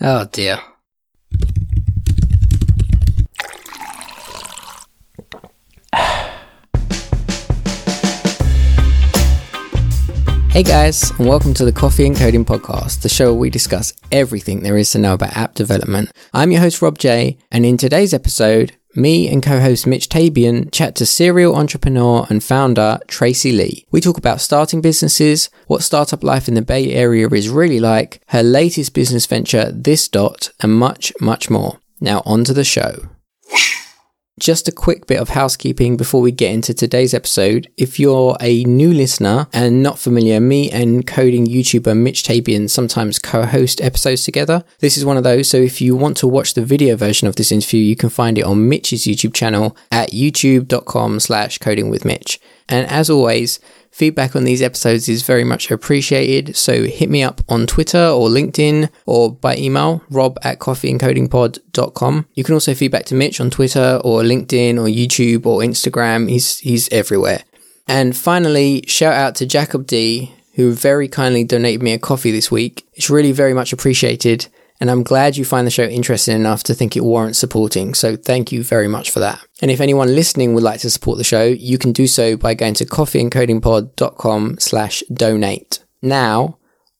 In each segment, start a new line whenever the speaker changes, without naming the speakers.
Oh dear. Hey guys, and welcome to the Coffee and Coding Podcast, the show where we discuss everything there is to know about app development. I'm your host, Rob J, and in today's episode, me and co-host Mitch Tabian chat to serial entrepreneur and founder Tracy Lee. We talk about starting businesses, what startup life in the Bay Area is really like, her latest business venture, This Dot, and much, much more. Now on to the show. Just a quick bit of housekeeping before we get into today's episode. If you're a new listener and not familiar, me and coding YouTuber Mitch Tabian sometimes co-host episodes together. This is one of those. So if you want to watch the video version of this interview, you can find it on Mitch's YouTube channel at youtube.com slash coding with Mitch. And as always, Feedback on these episodes is very much appreciated, so hit me up on Twitter or LinkedIn or by email, rob at coffeeandcodingpod.com. You can also feedback to Mitch on Twitter or LinkedIn or YouTube or Instagram. He's, he's everywhere. And finally, shout out to Jacob D, who very kindly donated me a coffee this week. It's really very much appreciated and I'm glad you find the show interesting enough to think it warrants supporting. So thank you very much for that. And if anyone listening would like to support the show, you can do so by going to coffeeandcodingpod.com slash donate. Now,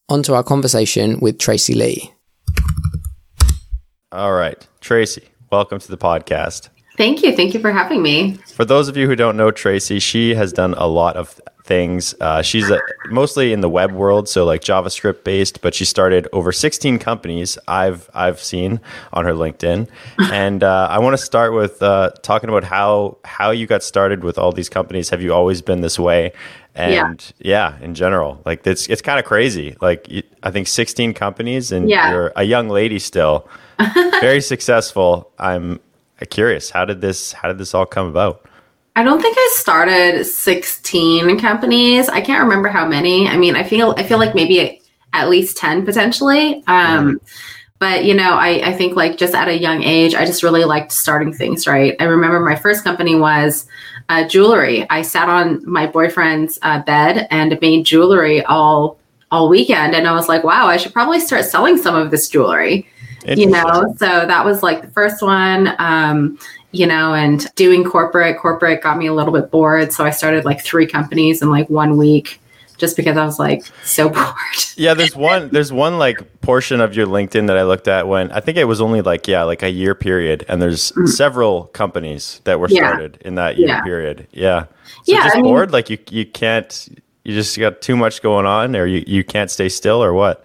on to our conversation with Tracy Lee.
All right. Tracy, welcome to the podcast.
Thank you. Thank you for having me.
For those of you who don't know Tracy, she has done a lot of things. Uh, she's a, mostly in the web world, so like JavaScript based, but she started over 16 companies I've I've seen on her LinkedIn. And uh, I want to start with uh, talking about how how you got started with all these companies. Have you always been this way? And yeah, yeah in general, like it's it's kind of crazy. Like I think 16 companies, and yeah. you're a young lady still, very successful. I'm curious how did this how did this all come about?
I don't think I started 16 companies. I can't remember how many. I mean, I feel I feel like maybe at least 10 potentially. Um, mm-hmm. But you know, I, I think like just at a young age, I just really liked starting things. Right. I remember my first company was uh, jewelry. I sat on my boyfriend's uh, bed and made jewelry all all weekend, and I was like, wow, I should probably start selling some of this jewelry. You know, so that was like the first one. Um, you know, and doing corporate, corporate got me a little bit bored. So I started like three companies in like one week just because I was like so bored.
yeah, there's one there's one like portion of your LinkedIn that I looked at when I think it was only like yeah, like a year period and there's mm. several companies that were started yeah. in that year yeah. period. Yeah. So yeah, just I bored mean, like you you can't you just got too much going on or you you can't stay still or what?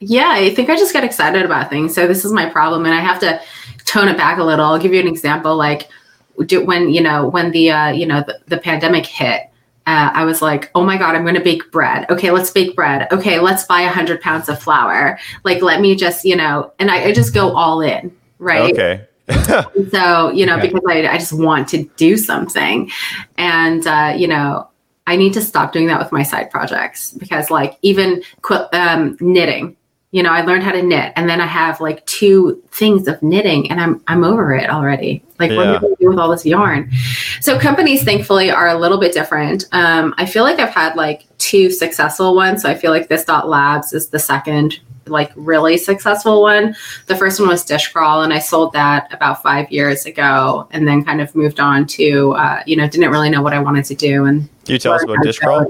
Yeah, I think I just get excited about things. So this is my problem and I have to tone it back a little. I'll give you an example. Like when you know when the uh, you know the, the pandemic hit, uh, I was like, oh my god, I'm going to bake bread. Okay, let's bake bread. Okay, let's buy a hundred pounds of flour. Like let me just you know, and I, I just go all in, right?
Okay.
so you know, because I I just want to do something, and uh, you know. I need to stop doing that with my side projects because, like, even qu- um, knitting, you know, I learned how to knit and then I have like two things of knitting and I'm I'm over it already. Like yeah. what am I going to do with all this yarn? So companies thankfully are a little bit different. Um, I feel like I've had like two successful ones. So I feel like this dot labs is the second like really successful one. The first one was Dishcrawl, and I sold that about five years ago, and then kind of moved on to uh, you know didn't really know what I wanted to do. And
Can you tell us about Dishcrawl?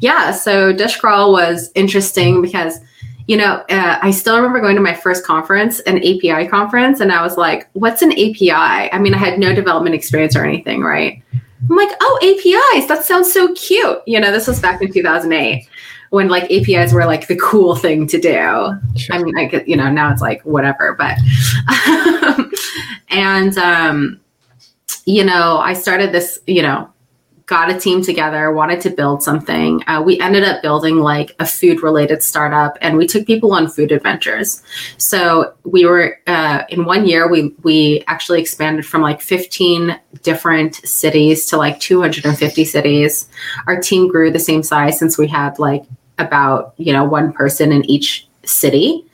Yeah, so Dishcrawl was interesting because you know, uh, I still remember going to my first conference, an API conference, and I was like, what's an API? I mean, I had no development experience or anything, right? I'm like, oh, APIs, that sounds so cute. You know, this was back in 2008 when like APIs were like the cool thing to do. Sure. I mean, I could, you know, now it's like whatever, but, and, um, you know, I started this, you know, got a team together, wanted to build something. Uh, we ended up building like a food related startup and we took people on food adventures. So we were uh, in one year, we, we actually expanded from like 15 different cities to like 250 cities. Our team grew the same size since we had like about, you know, one person in each city.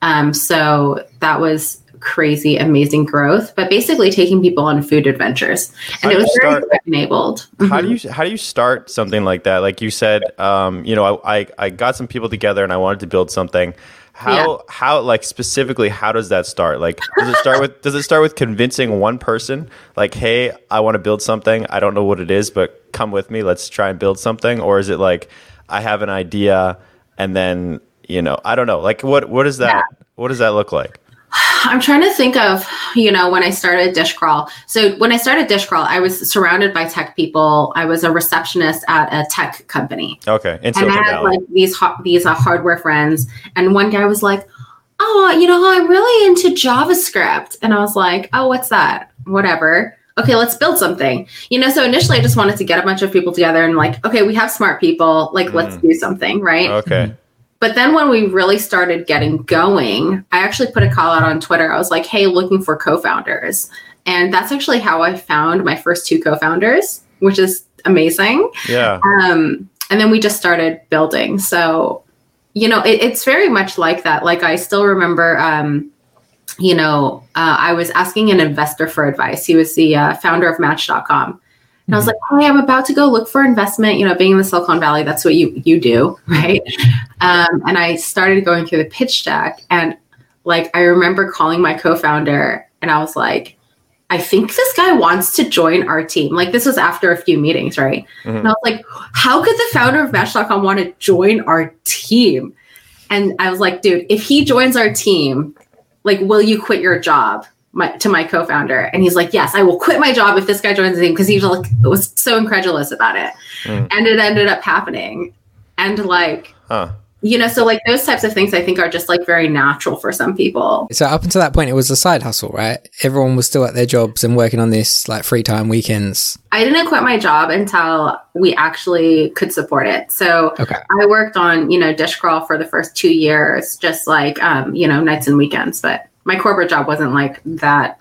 Um, so that was crazy, amazing growth, but basically taking people on food adventures. And it was start, very enabled.
How mm-hmm. do you how do you start something like that? Like you said, um, you know, I, I, I got some people together and I wanted to build something. How
Yeah.
how like specifically how does that start? Like does it start with does it start with convincing one person like hey, I want to build something. I don't know what it is, but come with me. Let's try and build something or is it like I have an idea and then, you know, I don't know. Like what what is that what does that look like?
I'm trying to think of, you know, when I started Dishcrawl. So when I started Dishcrawl, I was surrounded by tech people. I was a receptionist at a tech company.
Okay. In
and I had
Valley.
like these ho- these uh, hardware friends, and one guy was like, "Oh, you know, I'm really into JavaScript," and I was like, "Oh, what's that? Whatever." Okay, let's build something. You know, so initially I just wanted to get a bunch of people together and like, okay, we have smart people, like let's
Mm.
do something, right?
okay.
But then when we really started getting going, I actually put a call out on Twitter. I was like, hey, looking for co founders. And that's actually how I found my first two co founders, which is amazing.
Yeah.
Um, and then we just started building. So, you know, it, it's very much like that. Like, I still remember, um, you know, uh, I was asking an investor for advice. He was the uh, founder of Match.com. And I was like, "Hey, I'm about to go look for investment. You know, being in the Silicon Valley, that's what you you do, right?" Um, and I started going through the pitch deck, and like I remember calling my co-founder, and I was like, "I think this guy wants to join our team." Like this was after a few meetings, right?
Mhm.
And I was like, "How could the founder of Match.com want to join our team?" And I was like, "Dude, if he joins our team, like, will you quit your job?" My, to my co-founder and he's like yes i will quit my job if this guy joins the team because he was like was so incredulous about it
Mm.
and it ended up happening and like
Huh.
you know so like those types of things i think are just like very natural for some people
So up until that point, it was a side hustle, right? Everyone was still at their jobs and working on this like free time weekends.
i didn't quit my job until we actually could support it so
Okay.
i worked on you know dish crawl for the first two years just like um you know nights and weekends but my corporate job wasn't like that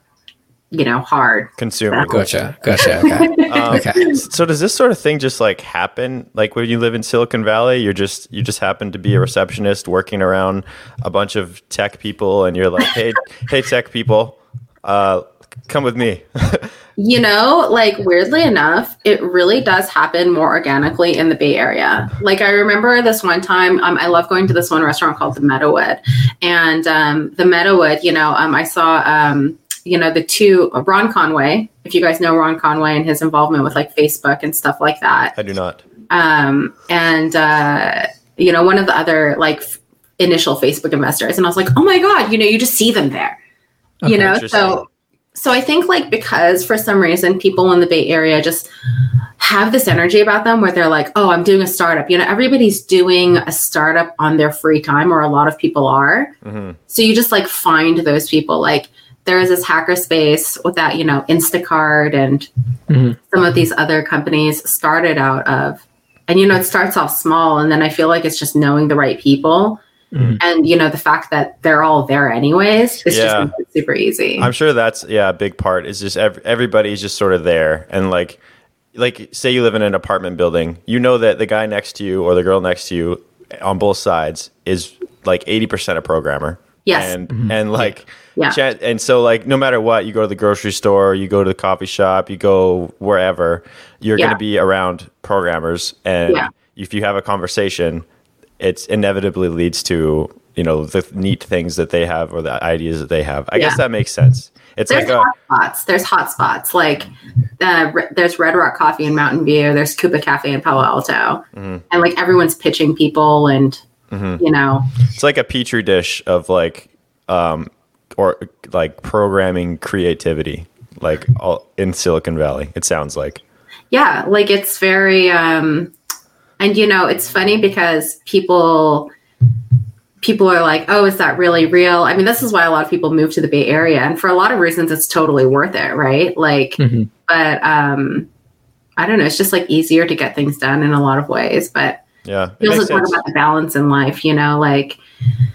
you know hard
Consumer.
Gotcha. Gotcha. Okay.
Um,
Okay.
So does this sort of thing just like happen? Like when you live in Silicon Valley, you're just you just happen to be a receptionist working around a bunch of tech people, and you're like, hey, hey, tech people, uh, come with me.
You know, like weirdly enough, it really does happen more organically in the Bay Area. Like I remember this one time, um, I love going to this one restaurant called the Meadowood, and um, the Meadowood, you know, um, I saw, um, you know, the two Ron Conway. If you guys know Ron Conway and his involvement with like Facebook and stuff like that,
I do not.
um, and uh, you know, one of the other like f- initial Facebook investors, and I was like, oh my god, you know, you just see them there, you know, so so I think like because for some reason people in the Bay Area just have this energy about them where they're like, oh, I'm doing a startup. You know, everybody's doing a startup on their free time, or a lot of people are.
hmm
So you just like find those people. Like there is this hacker space with that, you know, Instacart and
Mhm.
some of these other companies started out of. And you know, it starts off small, and then I feel like it's just knowing the right people.
Mhm.
And you know, the fact that they're all there anyways, it's
Yeah.
just it super easy.
I'm sure that's yeah a big part. Is just ev- everybody's just sort of there, and like like say you live in an apartment building, you know that the guy next to you or the girl next to you on both sides is like 80% a programmer.
Yes.
And and like
Yeah.
chat and so like no matter what, you go to the grocery store, you go to the coffee shop, you go wherever, you're
Yeah.
going to be around programmers and
Yeah.
if you have a conversation, it's inevitably leads to, you know, the neat things that they have or the ideas that they have. I guess that makes sense. It's
There's
like a
spots. There's hot spots. Like uh, re- there's Red Rock Coffee in Mountain View. There's Coupa Cafe in Palo Alto,
Mhm.
and like everyone's pitching people, and
Mhm.
you know,
It's like a petri dish of like, um, or like programming creativity, like all in Silicon Valley. It sounds like.
yeah, like it's very. um And you know, it's funny because people people are like, "Oh, is that really real?" I mean, this is why a lot of people move to the Bay Area, and for a lot of reasons, it's totally worth it, right? Like,
Mhm.
but um I don't know. It's just like easier to get things done in a lot of ways, but.
Yeah,
We
it
also talk about the balance in life, you know, like,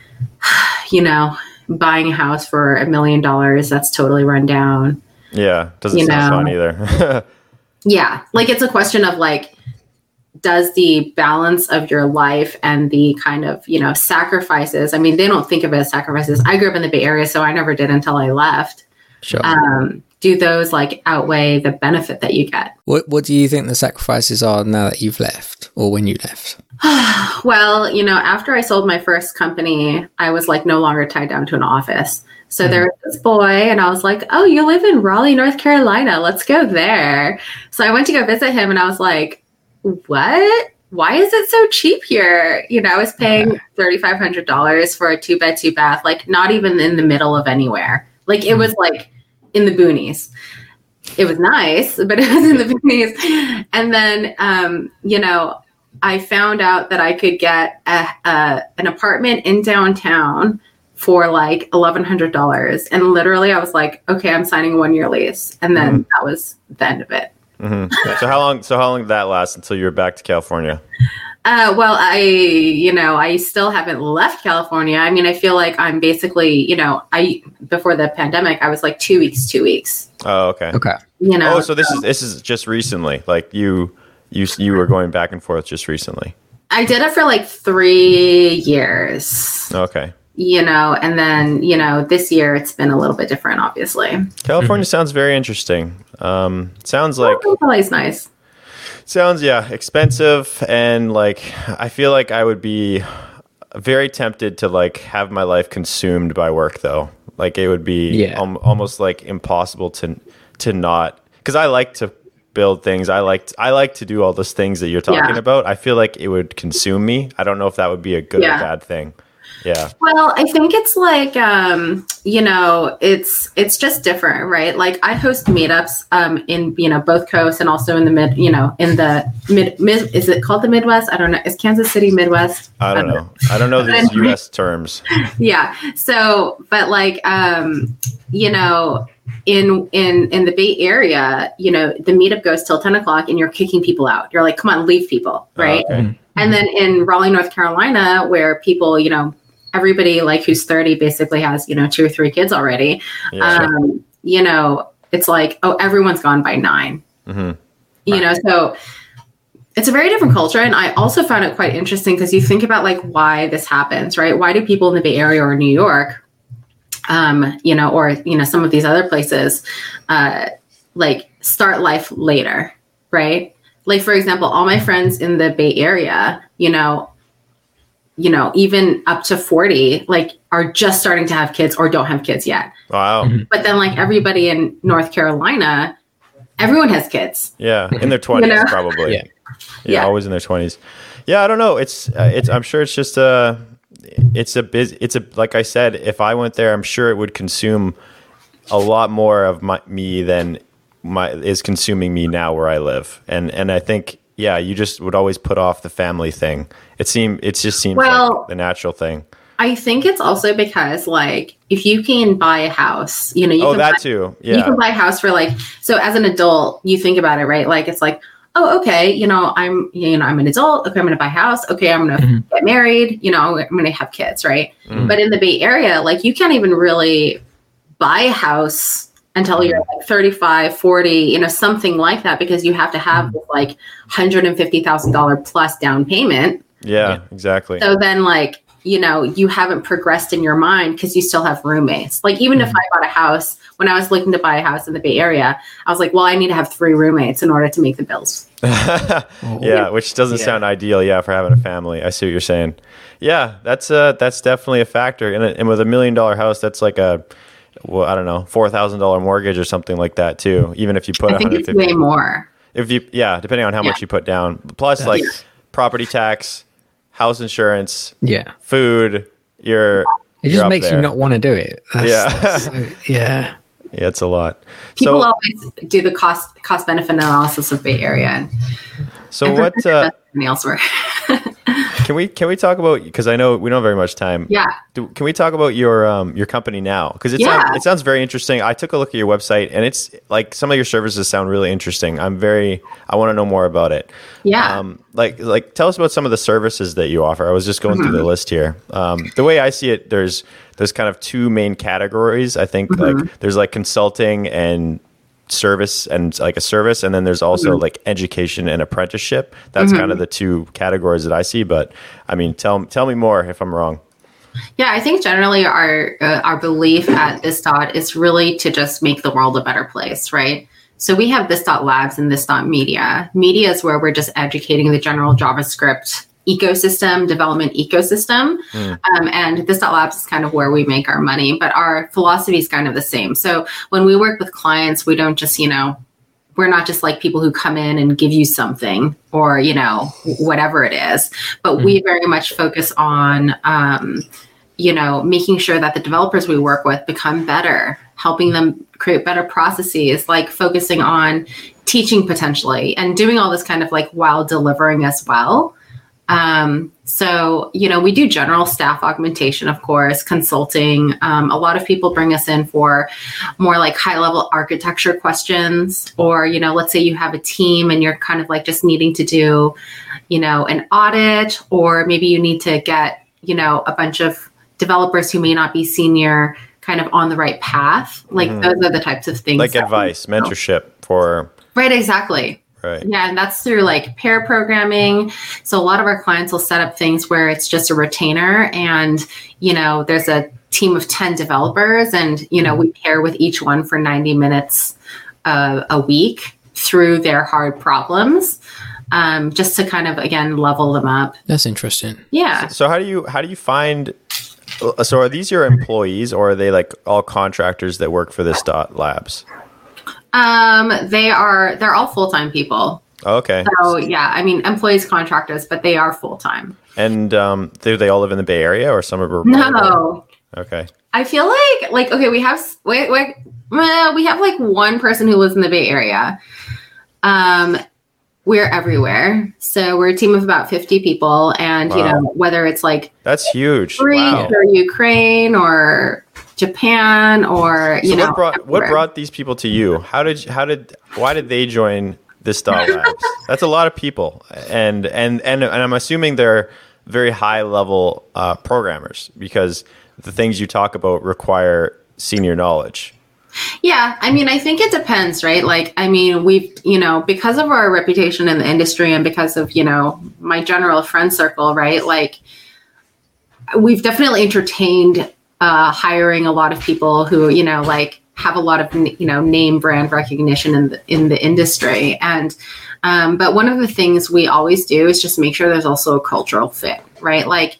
you know, buying a house for a million dollars, that's totally run down.
Yeah, doesn't sound
know.
fun either.
Yeah. Like, it's a question of like, does the balance of your life and the kind of, you know, sacrifices, I mean, they don't think of it as sacrifices. I grew up in the Bay Area, so I never did until I left.
Sure.
Um, do those like outweigh the benefit that you get?
what What do you think the sacrifices are now that you've left, or when you left?
well, you know, after I sold my first company, I was like no longer tied down to an office. So there was this boy, and I was like, Oh, you live in Raleigh, North Carolina. Let's go there. So I went to go visit him, and I was like, What? Why is it so cheap here? You know, I was paying $3,500 for a two bed, two bath, like not even in the middle of anywhere. Like it was like in the boonies. It was nice, but it was in the boonies. And then, um, you know, I found out that I could get a, a, an apartment in downtown for like $1,100. And literally, I was like, okay, I'm signing a one year lease. And then
Mhm.
that was the end of it.
Hmm So how long? So how long did that last until you were back to California?
Uh, well, I, you know, I still haven't left California. I mean, I feel like I'm basically, you know, I, before the pandemic, I was like two weeks, two weeks,
Oh, okay.
Okay.
you know.
Oh, so this is this is just recently. Like you you you were going back and forth just recently.
I did it for like three years,
Okay.
You know, and then, you know, this year it's been a little bit different, obviously.
California sounds very interesting. Um, sounds like
Always nice.
sounds yeah expensive and like I feel like I would be very tempted to like have my life consumed by work though. Like it would be
Yeah.
al- almost like impossible to to not because I like to build things. I like I like to do all those things that you're talking
Yeah.
about. I feel like it would consume me. I don't know if that would be a good
Yeah.
or bad thing. Yeah.
Well, I think it's like um, you know, it's it's just different, right? Like I host meetups um in you know both coasts and also in the mid, you know, in the mid, mid is it called the Midwest? I don't know. Is Kansas City Midwest?
I don't know. I don't know these US terms.
yeah so but like um you know in in in the bay area you know the meetup goes till 10 o'clock and you're kicking people out you're like come on leave people right
Oh, okay.
and then in raleigh north carolina where people you know everybody like who's 30 basically has you know two or three kids already.
Yeah.
um you know it's like oh everyone's gone by nine.
Hmm
you know so it's a very different culture. And i also found it quite interesting because you think about like why this happens right? Why do people in the bay area or new york um you know or you know some of these other places uh like start life later right? Like for example all my friends in the bay area you know you know even up to 40 like are just starting to have kids or don't have kids yet
Wow.
Mhm.
but then like everybody in north carolina everyone has kids
Yeah, in their twenties,
know?
probably.
Yeah.
Yeah.
Yeah.
always in their twenties. Yeah, I don't know. It's uh, it's. I'm sure it's just a. It's a biz. It's a like I said. If I went there, I'm sure it would consume a lot more of my me than my is consuming me now where I live. And and I think yeah, you just would always put off the family thing. It seemed it just seems
Well-
like the natural thing.
I think it's also because like if you can buy a house, you know, you
Oh,
can
that
buy,
too.
you can buy a house for like so as an adult, you think about it, right? Like it's like, oh, okay, you know, I'm you know, I'm an adult, okay, I'm gonna buy a house, okay, I'm gonna
Mhm.
get married, you know, I'm gonna have kids, right?
Mm.
But in the Bay Area, like you can't even really buy a house until you're like 35, 40, you know, something like that, because you have to have this like $150,000 plus down payment.
Yeah,
Yeah.
exactly.
So then, like, you know, you haven't progressed in your mind because you still have roommates. Like, even if I bought a house, when I was looking to buy a house in the Bay Area, I was like, well, I need to have three roommates in order to make the bills.
yeah, which doesn't
Yeah.
sound ideal. Yeah, for having a family. I see what you're saying. Yeah, that's uh that's definitely a factor. And, and with a million dollar house, that's like a well, I don't know, four thousand dollar mortgage or something like that too. Even if you put
I think it's way more.
if you yeah, depending on how much you put down. Plus, like
Yeah.
property tax, house insurance,
Yeah.
food. You're
It just makes
there.
you not want to do it. That's-
Yeah.
that's so- yeah.
Yeah, it's a lot.
People
so
always do the cost cost benefit analysis of Bay Area and
so
and
what uh,
elsewhere.
can we can we talk about because I know we don't have very much time.
yeah.
Do, can we talk about your um, your company now? Because it,
Yeah.
sounds, it sounds very interesting. I took a look at your website, and it's like some of your services sound really interesting. I'm very I want to know more about it.
Yeah.
Um, like like tell us about some of the services that you offer. I was just going through the list here. Um, the way I see it, there's there's kind of two main categories. I think like there's like consulting and service and like a service and then there's also like education and apprenticeship that's kind of the two categories that i see but i mean tell tell me more if i'm wrong
Yeah, I think generally our uh, our belief at this dot is really to just make the world a better place, right? So we have this dot labs and this dot media. Media is where we're just educating the general JavaScript ecosystem, development ecosystem.
Mm.
Um, and this labs is kind of where we make our money, but our philosophy is kind of the same. So when we work with clients, we don't just, you know, we're not just like people who come in and give you something or, you know, whatever it is, but we very much focus on, um, you know, making sure that the developers we work with become better, helping them create better processes, like focusing on teaching potentially and doing all this kind of like while delivering as well. Um, so, you know, we do general staff augmentation, of course, consulting. Um, a lot of people bring us in for more like high level architecture questions, or, you know, let's say you have a team and you're kind of like just needing to do, you know, an audit, or maybe you need to get, you know, a bunch of developers who may not be senior kind of on the right path. Like
Mhm.
those are the types of things.
Like advice, mentorship for
Right, exactly.
Right.
Yeah, and that's through like pair programming. So a lot of our clients will set up things where it's just a retainer and, you know, there's a team of 10 developers and, you know, we pair with each one for 90 minutes uh, a week through their hard problems. Um, just to kind of again level them up.
That's interesting.
Yeah.
So how do you how do you find so are these your employees or are they like all contractors that work for this dot labs?
Um, they are they're all full time people.
Okay.
So yeah, I mean employees, contractors, but they are full time.
And um do they all live in the Bay Area or some are remote?
No,
Okay.
I feel like like okay, we have wait wait we have like one person who lives in the Bay Area. Um, we're everywhere, so we're a team of about fifty people, and you know whether it's like
That's huge.
Greece
Wow.
or Ukraine or Japan or you
So
know
what brought what brought these people to you? How did how did why did they join this dot labs? That's a lot of people, and and and and I'm assuming they're very high level uh, programmers because the things you talk about require senior knowledge.
Yeah, I mean, I think it depends, right? Like, I mean, we've, you know, because of our reputation in the industry and because of, you know, my general friend circle, right? Like, we've definitely entertained uh, hiring a lot of people who, you know, like have a lot of, you know, name brand recognition in the, in the industry. And, um, but one of the things we always do is just make sure there's also a cultural fit, right? Like,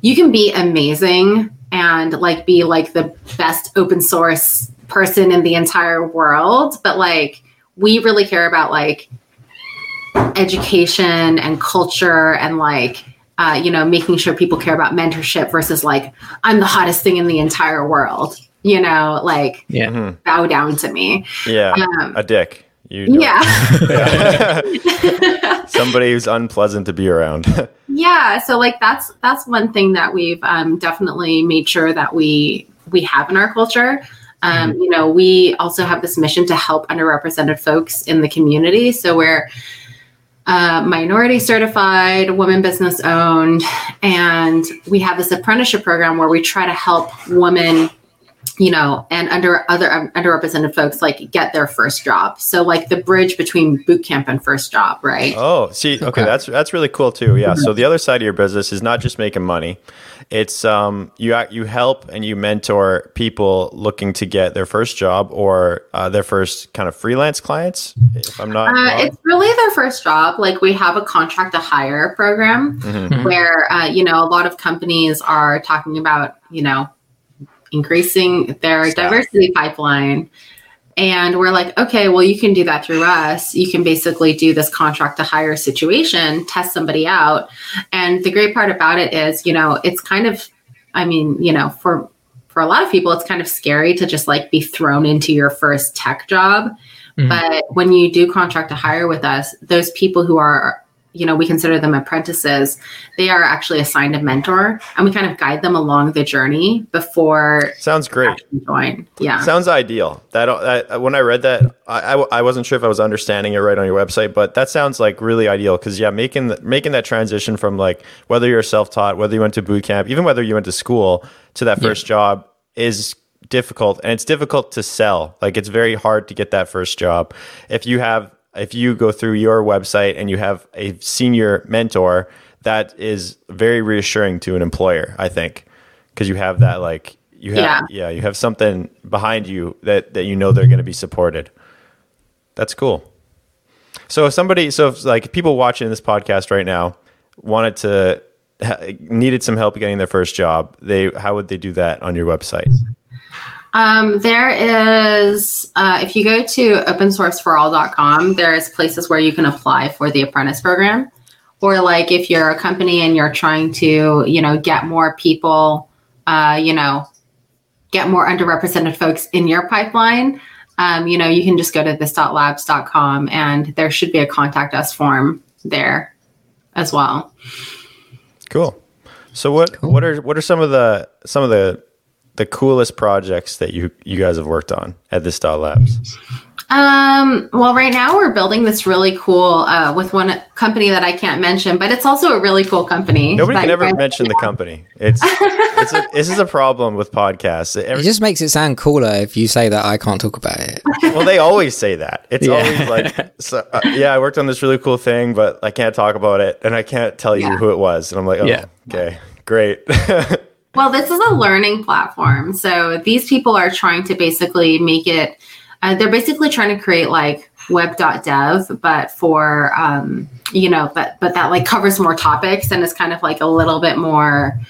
you can be amazing and like be like the best open source person in the entire world but like we really care about like education and culture and like uh, you know making sure people care about mentorship versus like i'm the hottest thing in the entire world you know like
Yeah.
Mhm.
bow down to me
Yeah,
um,
a dick. You don't-
yeah
somebody who's unpleasant to be around.
yeah so like that's that's one thing that we've um, definitely made sure that we we have in our culture um, you know we also have this mission to help underrepresented folks in the community so we're uh, minority certified woman business owned and we have this apprenticeship program where we try to help women you know and under other um, underrepresented folks like get their first job so like the bridge between boot camp and first job right
Oh, see, okay,
Okay.
that's that's really cool too. Yeah. So the other side of your business is not just making money; it's um you act- you help and you mentor people looking to get their first job or uh, their first kind of freelance clients. If I'm not
Uh, it's really their first job. Like we have a contract to hire program
Mhm.
where uh, you know a lot of companies are talking about you know increasing their
Staff.
diversity pipeline, and we're like, okay, well you can do that through us. You can basically do this contract to hire situation, test somebody out, and the great part about it is you know it's kind of, I mean you know for for a lot of people it's kind of scary to just like be thrown into your first tech job
Mhm.
but when you do contract to hire with us those people who are you know we consider them apprentices they are actually assigned a mentor and we kind of guide them along the journey before
Sounds great.
join yeah
Sounds ideal. That, that when I read that, I, I, I wasn't sure if I was understanding it right on your website, but that sounds like really ideal because yeah, making the, making that transition from like whether you're self taught, whether you went to boot camp, even whether you went to school to that
Yeah.
first job is difficult, and it's difficult to sell. Like it's very hard to get that first job if you have if you go through your website and you have a senior mentor. That is very reassuring to an employer, I think, because you have that like you have
Yeah.
yeah, you have something behind you that that you know they're going to be supported. That's cool. So if somebody, so if like people watching this podcast right now, wanted to needed some help getting their first job, they how would they do that on your website?
Um, there is, uh, if you go to opensourceforall.com, there's places where you can apply for the apprentice program. Or like if you're a company and you're trying to, you know, get more people, uh, you know, get more underrepresented folks in your pipeline, um, you know, you can just go to this.labs.com and there should be a contact us form there as well.
Cool. So what cool. what are what are some of the some of the the coolest projects that you you guys have worked on at this dot labs?
Um, well, right now we're building this really cool uh, with one company that I can't mention, but it's also a really cool company.
Nobody can ever mention the company. It's, it's a, this is a problem with podcasts.
Every, it just makes it sound cooler if you say that I can't talk about it.
Well, they always say that. It's yeah. always like, so, uh, yeah, I worked on this really cool thing, but I can't talk about it, and I can't tell you yeah. who it was. And I'm like, oh, yeah. okay, great.
well, this is a learning platform, so these people are trying to basically make it uh, they're basically trying to create like web.dev, but for um, you know, but but that like covers more topics and is kind of like a little bit more.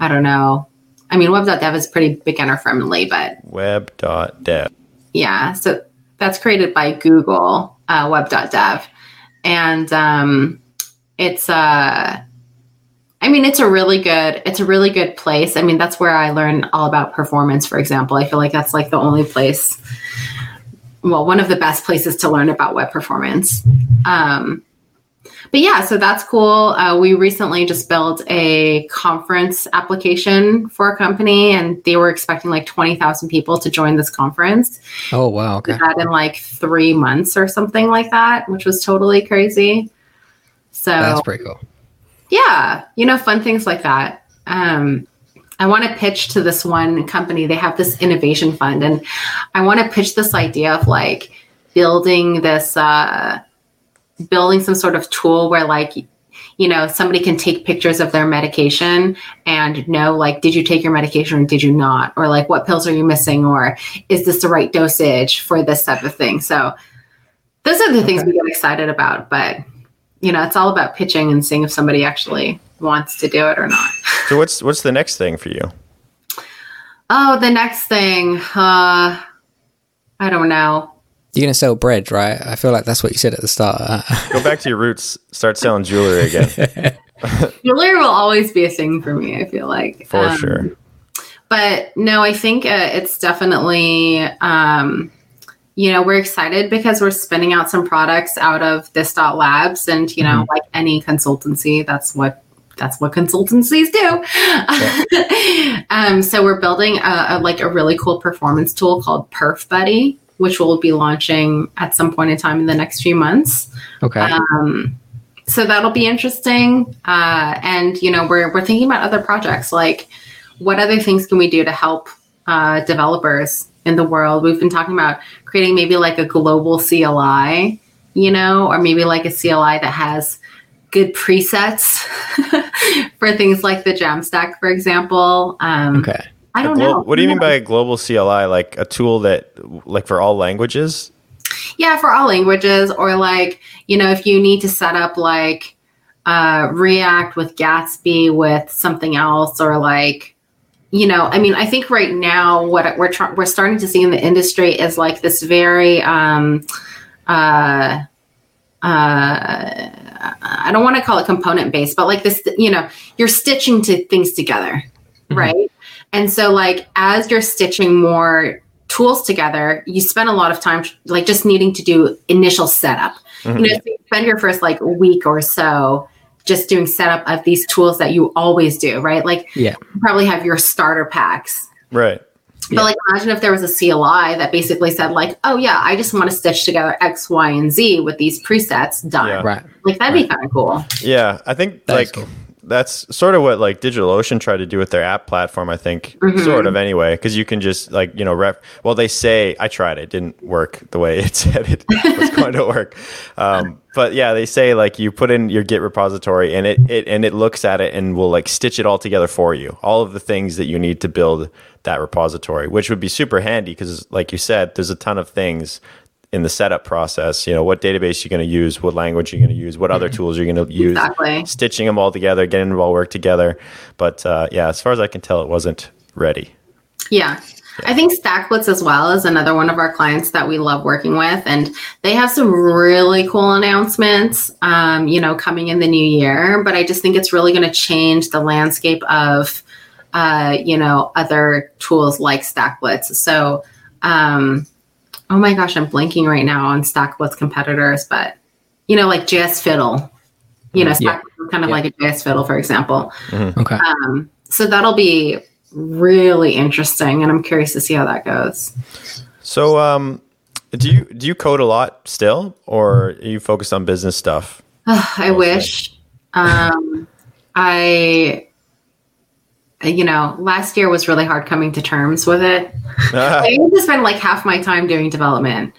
I don't know. I mean, web.dev is pretty beginner friendly, but
web.dev.
Yeah, so that's created by Google, uh, web.dev, and um, it's uh I mean, it's a really good, it's a really good place. I mean, that's where I learn all about performance, for example. I feel like that's like the only place well, one of the best places to learn about web performance. Um, but yeah, so that's cool. Uh, we recently just built a conference application for a company, and they were expecting like twenty thousand people to join this conference.
Oh wow! Okay.
That in like three months or something like that, which was totally crazy. So
that's pretty cool.
Yeah, you know, fun things like that. Um, I want to pitch to this one company. They have this innovation fund, and I want to pitch this idea of like building this, uh, building some sort of tool where like you know somebody can take pictures of their medication and know like did you take your medication or did you not or like what pills are you missing or is this the right dosage for this type of thing so those are the okay. things we get excited about but you know it's all about pitching and seeing if somebody actually wants to do it or not.
so what's what's the next thing for you?
Oh, the next thing. Uh I don't know.
You're gonna sell bread, right? I feel like that's what you said at the start.
Go back to your roots. Start selling jewelry again.
jewelry will always be a thing for me. I feel like
for um, sure.
But no, I think uh, it's definitely. Um, you know, we're excited because we're spinning out some products out of this dot labs, and you know, mm-hmm. like any consultancy, that's what that's what consultancies do. Yeah. um, so we're building a, a, like a really cool performance tool called Perf Buddy, which we'll be launching at some point in time in the next few months.
Okay. Um,
so that'll be interesting. Uh, and you know, we're we're thinking about other projects like what other things can we do to help uh, developers in the world. We've been talking about creating maybe like a global CLI, you know, or maybe like a CLI that has good presets for things like the Jamstack, for example. Um,
okay.
I don't glo- know.
What do you mean by a global CLI? Like a tool that, like, for all languages?
Yeah, for all languages, or like, you know, if you need to set up like uh, React with Gatsby with something else, or like, you know, I mean, I think right now what we're trying, we're starting to see in the industry is like this very, um, uh, uh, I don't want to call it component based, but like this, you know, you're stitching to things together, mm-hmm. right? And so, like, as you're stitching more tools together, you spend a lot of time, like, just needing to do initial setup. Mm-hmm. You know, so you spend your first like week or so just doing setup of these tools that you always do, right? Like,
yeah,
you probably have your starter packs,
right?
But yeah. like imagine if there was a CLI that basically said like, oh yeah, I just want to stitch together X, Y, and Z with these presets done. Yeah.
Right.
Like that'd
right.
be kind of cool.
Yeah. I think that like cool. That's sort of what like DigitalOcean tried to do with their app platform, I think. Mm-hmm. Sort of anyway. Cause you can just like, you know, rep well they say I tried it, didn't work the way it said it was going to work. Um, but yeah, they say like you put in your Git repository and it, it and it looks at it and will like stitch it all together for you. All of the things that you need to build that repository, which would be super handy because, like you said, there's a ton of things in the setup process. You know, what database you're going to use, what language you're going to use, what other tools you're going to use,
Exactly.
stitching them all together, getting them all work together. But uh, yeah, as far as I can tell, it wasn't ready.
Yeah. I think StackBlitz as well is another one of our clients that we love working with, and they have some really cool announcements, um, you know, coming in the new year. But I just think it's really going to change the landscape of, uh, you know, other tools like StackBlitz. So, um, oh my gosh, I'm blinking right now on StackBlitz competitors, but you know, like JS Fiddle, you know,
Yeah.
Kind of like a JS Fiddle, for example.
Okay.
Um, so that'll be really interesting, and I'm curious to see how that goes.
So, um, do you do you code a lot still, or are you focused on business stuff?
I wish. Um, I, you know, last year was really hard coming to terms with it. I used to spend like half my time doing development,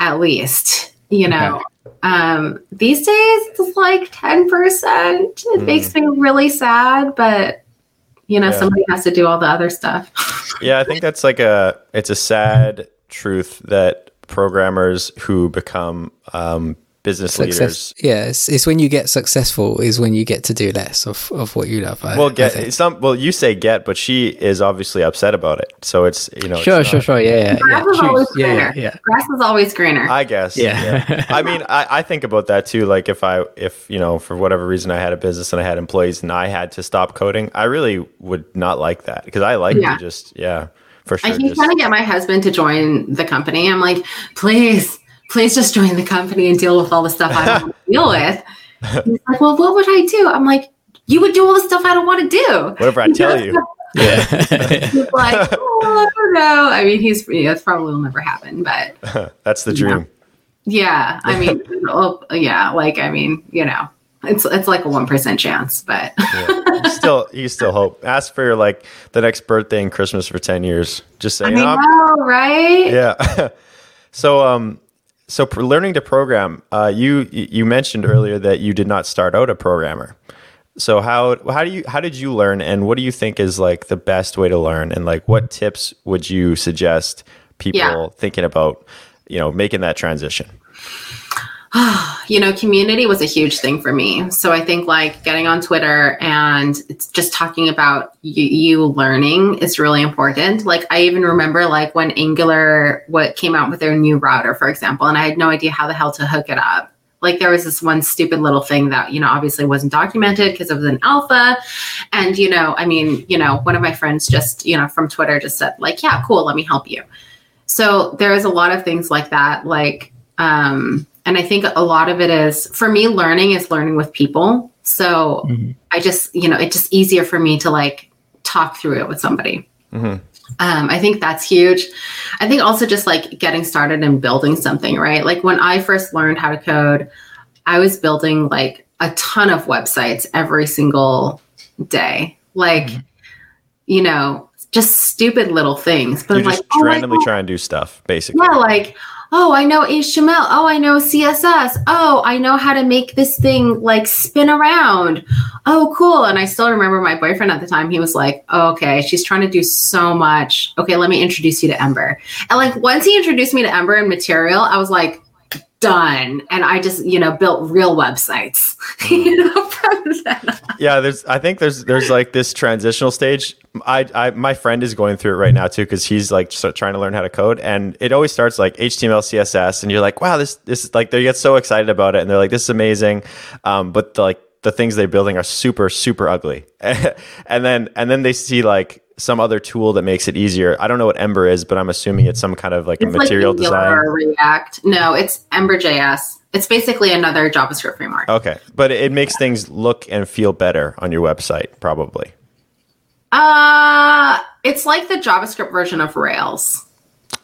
at least. You know, um, these days it's like ten percent. It makes me really sad, but you know,
Yeah.
somebody has to do all the other stuff.
yeah, I think that's like a it's a sad truth that programmers who become um, business leaders
Success. Yeah, it's, it's when you get successful is when you get to do less of, of what you love. I,
well get
think.
some well you say get but she is obviously upset about it so it's you know it's
Sure,
not-
sure, sure. Yeah, yeah, yeah.
Grass is
Choose.
always
yeah,
greener.
yeah, yeah.
Grass is always greener.
I guess.
Yeah.
Yeah. I mean, I, I think about that too. Like if I, if, you know, for whatever reason I had a business and I had employees and I had to stop coding, I really would not like that because I like
Yeah.
to just, yeah, for
I
sure.
keep
Just,
trying to get my husband to join the company. I'm like, please, please just join the company and deal with all the stuff I don't want to deal with. He's like, well, what would I do? I'm like, you would do all the stuff I don't want to do.
whatever I tell you.
Yeah.
He's like, oh, I don't know. I mean, he's yeah, it probably will never happen, but
That's the dream.
yeah, I mean, oh, yeah, like I mean, you know, it's it's like a one percent chance, but
Yeah. You still, you still hope. Ask for like the next birthday and Christmas for 10 years. Just say,
I
you know, I'm-
right?
yeah. so, um, so learning to program, uh, you you mentioned earlier that you did not start out a programmer. So how how do you how did you learn, and what do you think is like the best way to learn, and like what tips would you suggest people
Yeah.
thinking about you know making that transition?
you know, community was a huge thing for me. So I think like getting on Twitter and it's just talking about you, you learning is really important. Like I even remember like when Angular what came out with their new router, for example, and I had no idea how the hell to hook it up. Like there was this one stupid little thing that, you know, obviously wasn't documented because it was an alpha. And, you know, I mean, you know, one of my friends just, you know, from Twitter just said, like, yeah, cool, let me help you. So there's a lot of things like that. Like, um, and I think a lot of it is for me, learning is learning with people. So
Mhm.
I just, you know, it's just easier for me to like talk through it with somebody.
Mhm.
Um, I think that's huge. I think also just like getting started and building something, right? Like when I first learned how to code, I was building like a ton of websites every single day. Like, you know, just stupid little things. But
You
I'm
just
like, oh
randomly
God.
try and do stuff, basically.
Yeah, like, oh, I know HTML. Oh, I know CSS. Oh, I know how to make this thing like spin around. Oh, cool. And I still remember my boyfriend at the time. He was like, oh, okay, she's trying to do so much. Okay, let me introduce you to Ember. And like, once he introduced me to Ember and Material, I was like, done. And I just, you know, built real websites. you know, from then on.
yeah there's i think there's there's like this transitional stage i i my friend is going through it right now too because he's like so trying to learn how to code and it always starts like html css and you're like wow this this is like they get so excited about it and they're like this is amazing um but the, like the things they're building are super super ugly and then and then they see like some other tool that makes it easier i don't know what ember is but i'm assuming it's some kind of like a material
like
design
or React. No, it's Ember.js. It's basically another JavaScript framework.
okay but it, makes things look and feel better on your website probably
Uh, it's like the JavaScript version of Rails.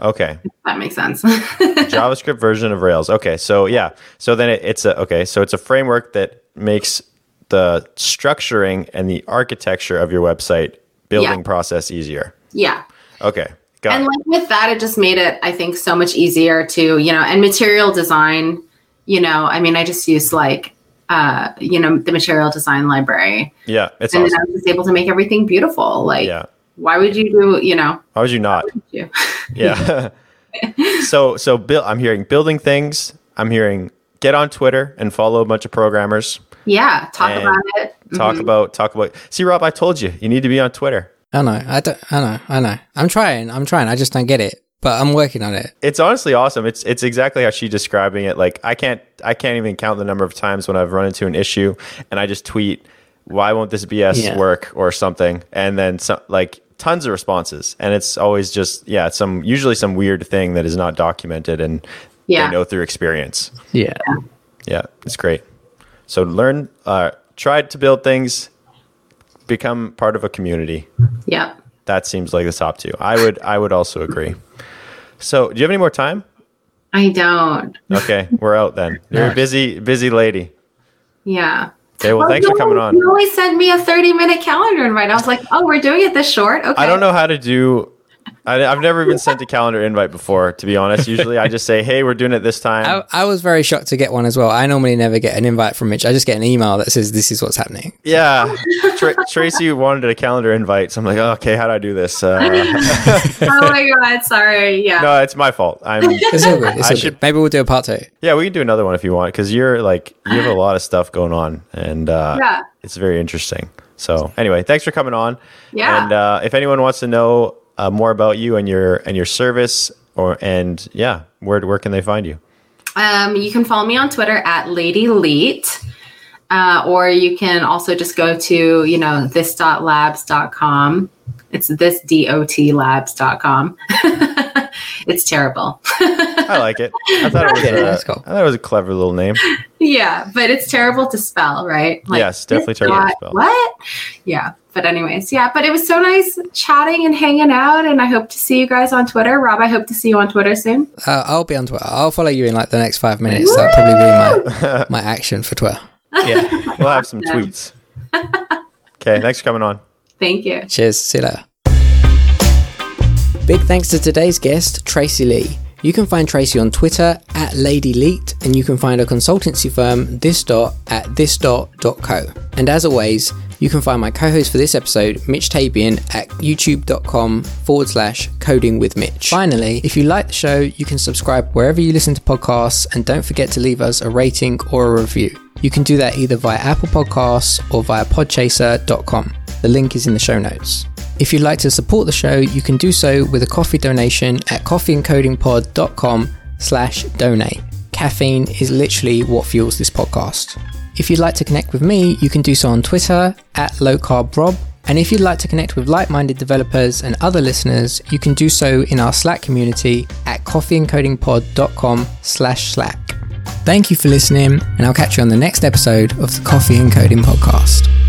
okay
that makes sense.
JavaScript version of Rails. Okay, so yeah, so then it, it's a okay, so it's a framework that makes the structuring and the architecture of your website building
Yeah.
process easier.
yeah.
Okay, got
And
it.
like with that, it just made it, I think, so much easier to, you know, and material design, you know, I mean, I just used like, uh, you know, the material design library.
Yeah, it's
and
awesome.
then I was just able to make everything beautiful. Like,
Yeah,
why would you do, you know,
how would you not?
you?
Yeah, so so Bill, I'm hearing building things. I'm hearing get on Twitter and follow a bunch of programmers.
Yeah, talk
And
about it.
Talk
Mhm.
about talk about. See, Rob, I told you you need to be on Twitter.
I know. I don't. I know. I know. I'm trying. I'm trying. I just don't get it, but I'm working on it.
It's honestly awesome. It's it's exactly how she's describing it. Like I can't I can't even count the number of times when I've run into an issue and I just tweet, "Why won't this BS
Yeah.
work?" or something, and then some like tons of responses, and it's always just yeah, some usually some weird thing that is not documented and
Yeah.
they know through experience.
Yeah.
Yeah, it's great. So learn, uh, try to build things, become part of a community.
Yep.
That seems like the top two. I would I would also agree. So, do you have any more time?
I don't.
Okay, we're out then. You're a busy busy lady.
Yeah.
Okay, well,
Oh,
thanks for coming on.
You always send me a 30 minute calendar invite. I was like, oh, we're doing it this short? Okay.
I don't know how to do. I, I've never even sent a calendar invite before, to be honest. Usually, I just say, "Hey, we're doing it this time."
I, I was very shocked to get one as well. I normally never get an invite from Mitch. I just get an email that says this is what's happening.
yeah, Tra- Tracy wanted a calendar invite, so I'm like, oh, "Okay, how do I do this?" Uh,
oh my God. Sorry. Yeah.
no, it's my fault. I'm.
It's all good. It's all
should-
good. Maybe we'll do a part two.
Yeah, we can do another one if you want, because you're like you have a lot of stuff going on, and uh,
Yeah.
it's very interesting. So anyway, thanks for coming on.
Yeah.
And uh, if anyone wants to know uh, more about you and your and your service, or and yeah, where where can they find you?
Um, you can follow me on Twitter at Lady Leet. Uh, or you can also just go to, you know, this.labs.com. It's this dot labs.com. it's terrible.
I like it. I thought it was.
Yeah,
a,
that's cool.
I thought it was a clever little name.
yeah, but it's terrible to spell, right?
Yes, definitely
this
terrible to spell.
What? Yeah. But anyways, yeah, but it was so nice chatting and hanging out, and I hope to see you guys on Twitter. Rob, I hope to see you on Twitter soon.
Uh, I'll be on Twitter. I'll follow you in like the next five minutes. That'll probably be my, my action for Twitter.
Yeah, we'll have some tweets. Okay, thanks for coming on.
Thank you.
Cheers. See you later. Big thanks to today's guest, Tracy Lee. You can find Tracy on Twitter at Lady Leet, and you can find her consultancy firm, This Dot, at thisdot.co. And as always, you can find my co host for this episode, Mitch Tabian, at youtube.com forward slash coding with Mitch. Finally, if you like the show, you can subscribe wherever you listen to podcasts, and don't forget to leave us a rating or a review. You can do that either via Apple Podcasts or via podchaser.com. The link is in the show notes. If you'd like to support the show, you can do so with a coffee donation at coffeeandcodingpod.com slash donate. Caffeine is literally what fuels this podcast. If you'd like to connect with me, you can do so on Twitter at lowcarbrob. And if you'd like to connect with like-minded developers and other listeners, you can do so in our Slack community at coffeeandcodingpod.com slash Slack. Thank you for listening, and I'll catch you on the next episode of the Coffee and Coding Podcast.